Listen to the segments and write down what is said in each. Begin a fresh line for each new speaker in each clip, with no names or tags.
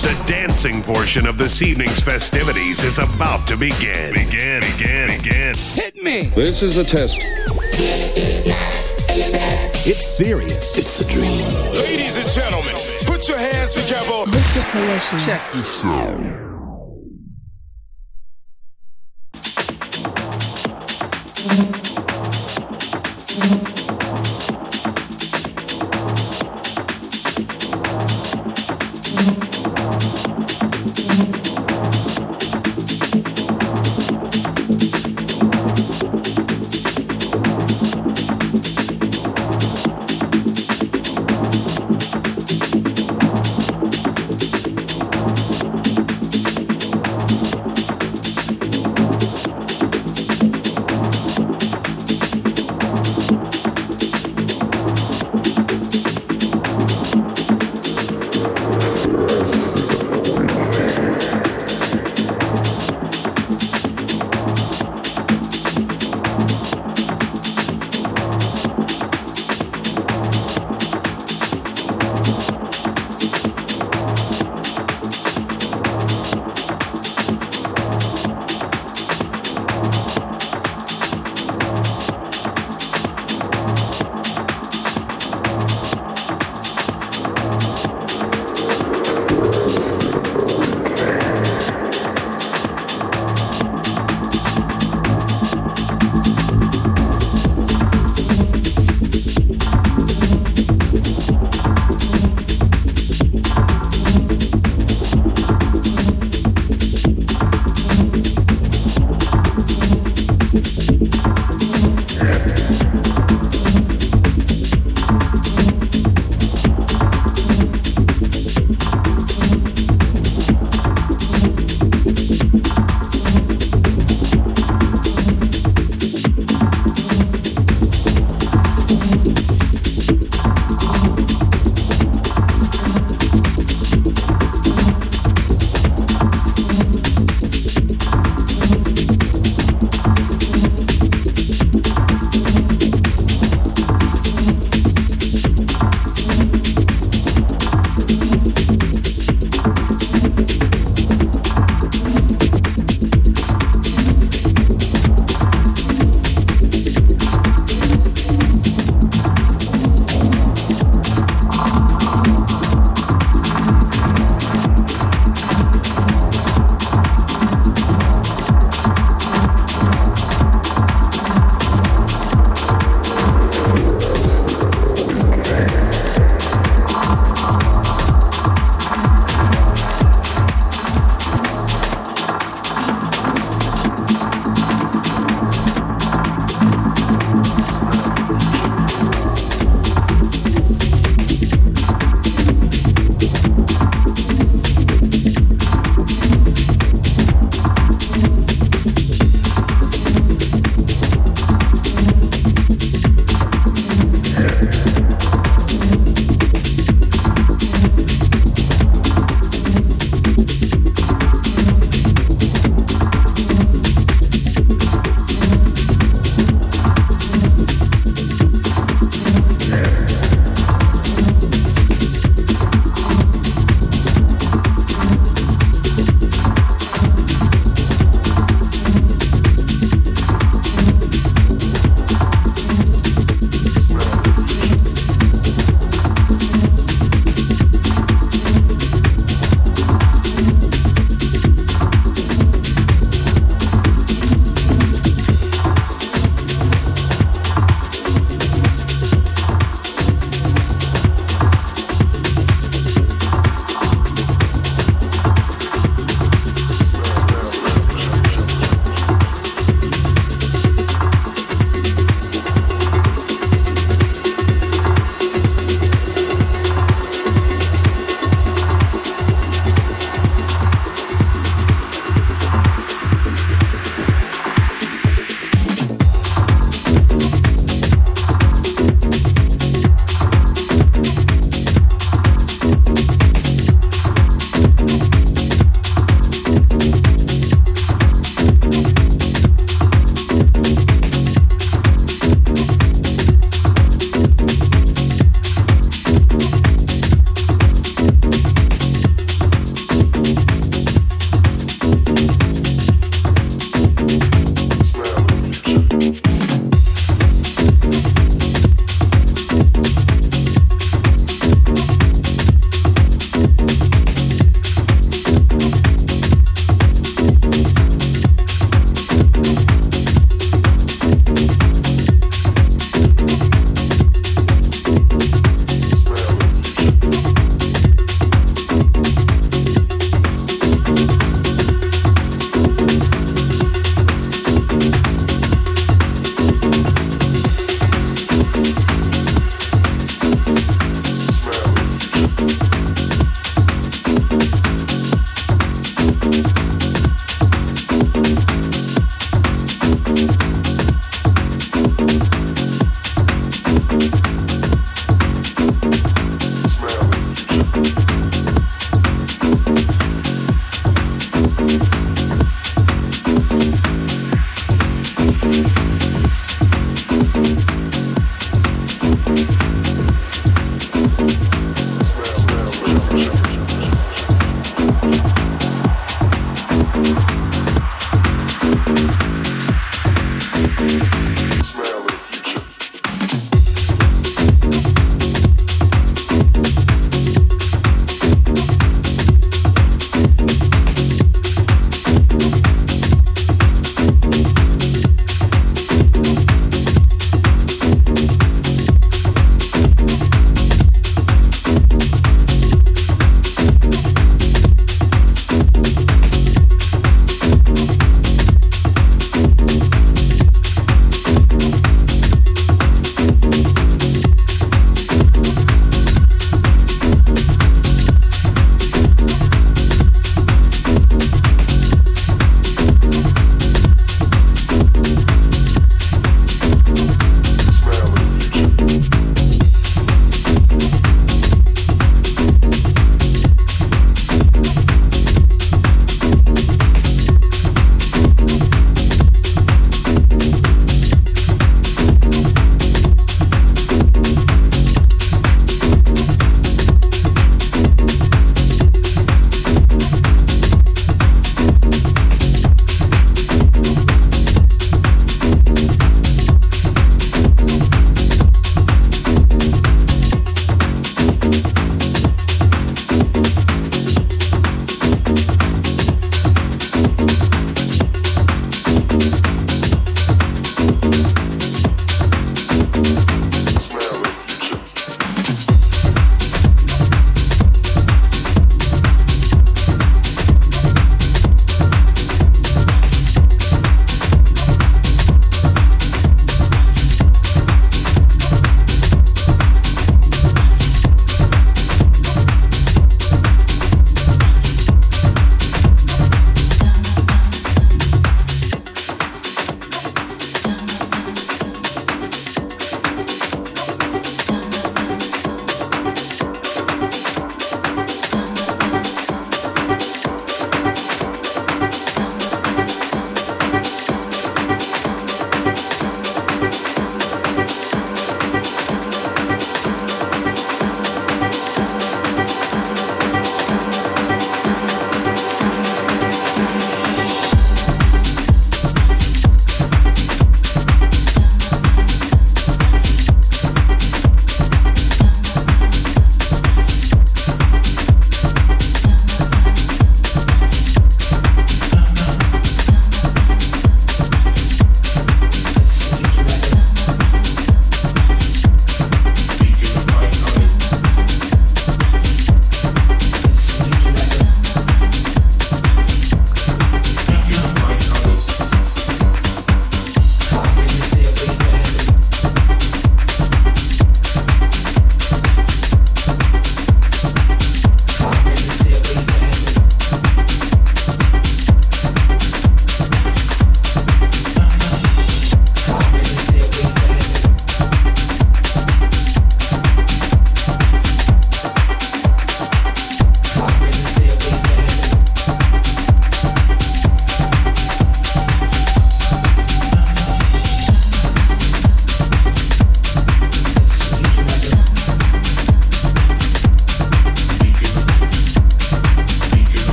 The dancing portion of this evening's festivities is about to begin. Begin, begin, begin.
Hit me!
This is a test.
It's serious.
It's a dream.
Ladies and gentlemen, put your hands together.
This is Horatio.
Check this out.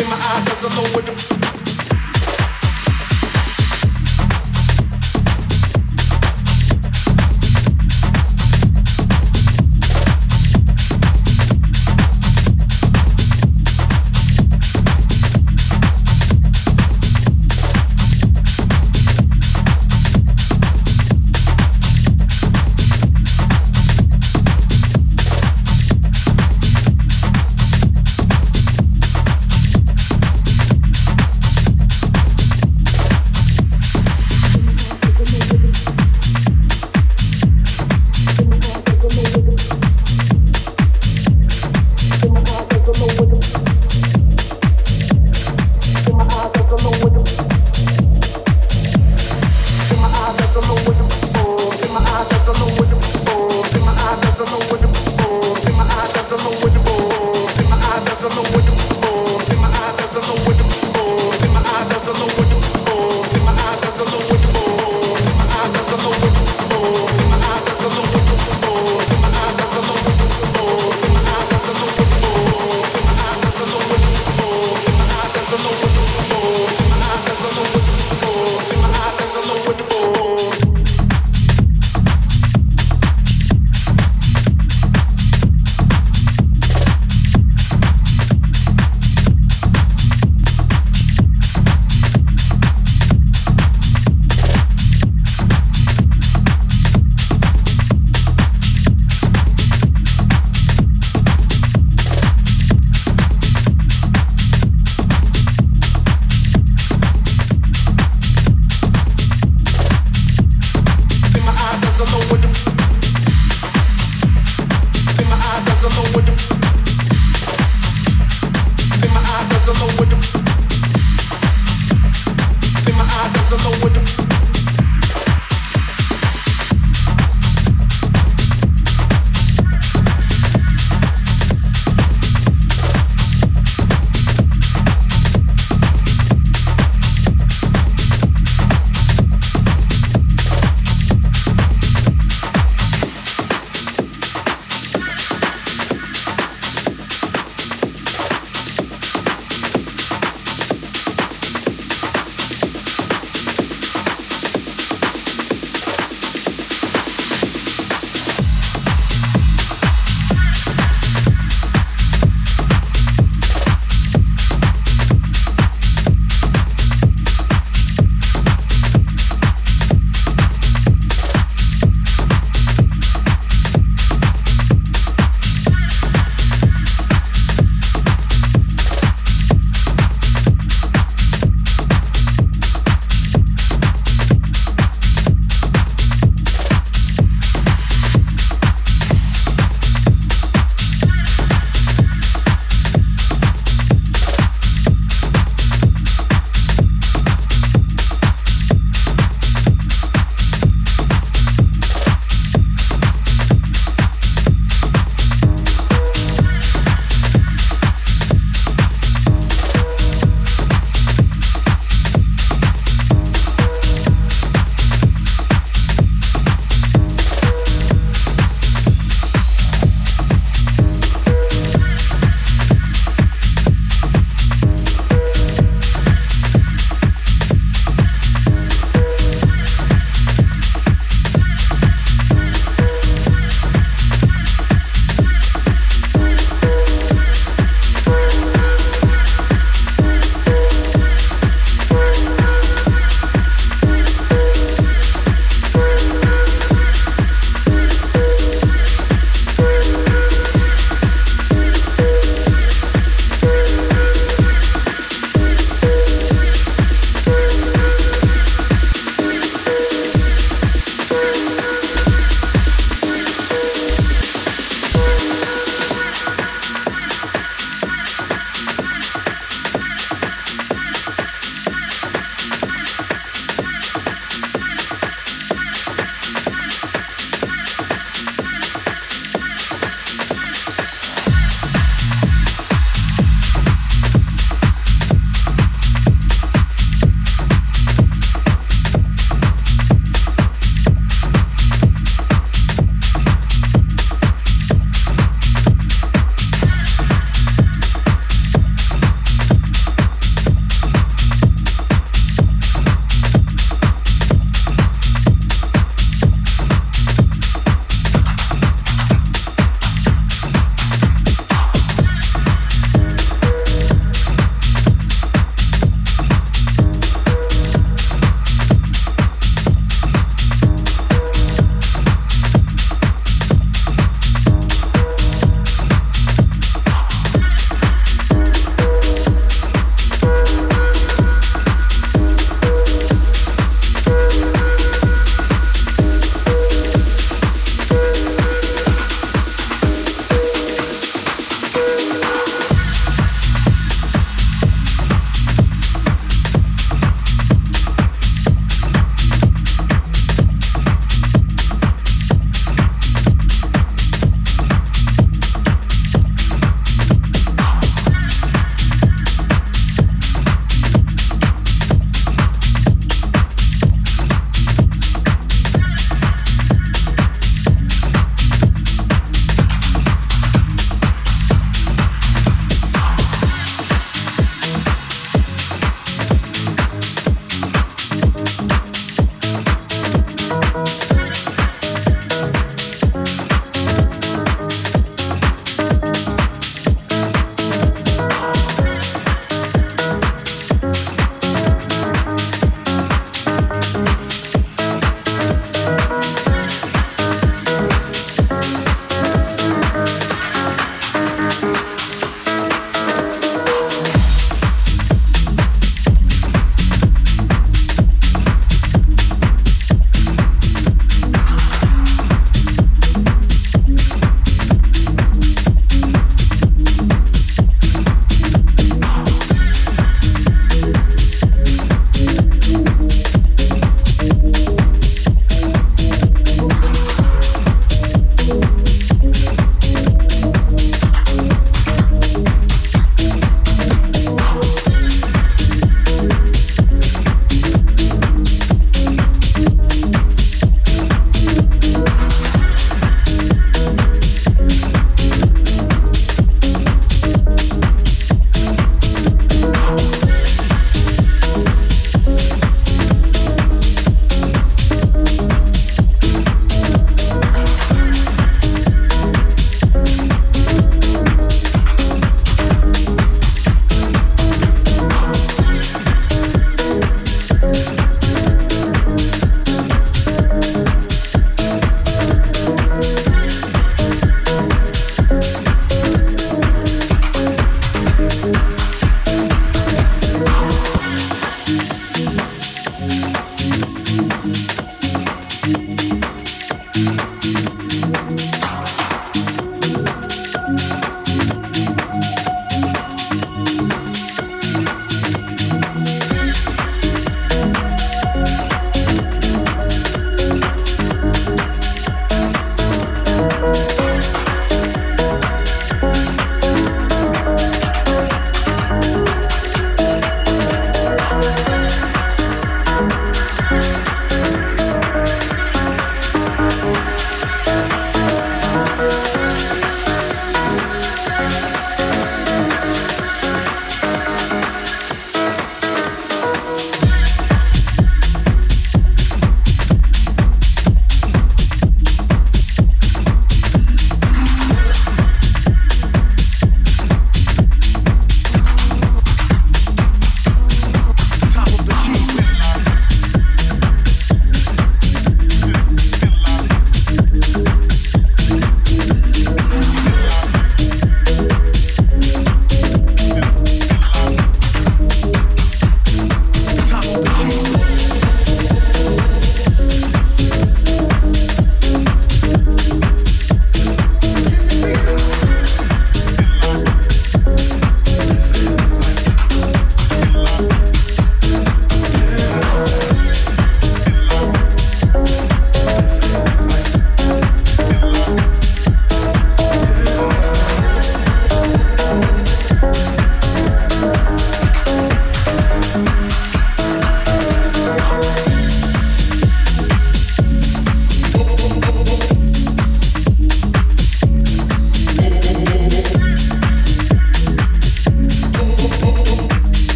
in my eyes as I with the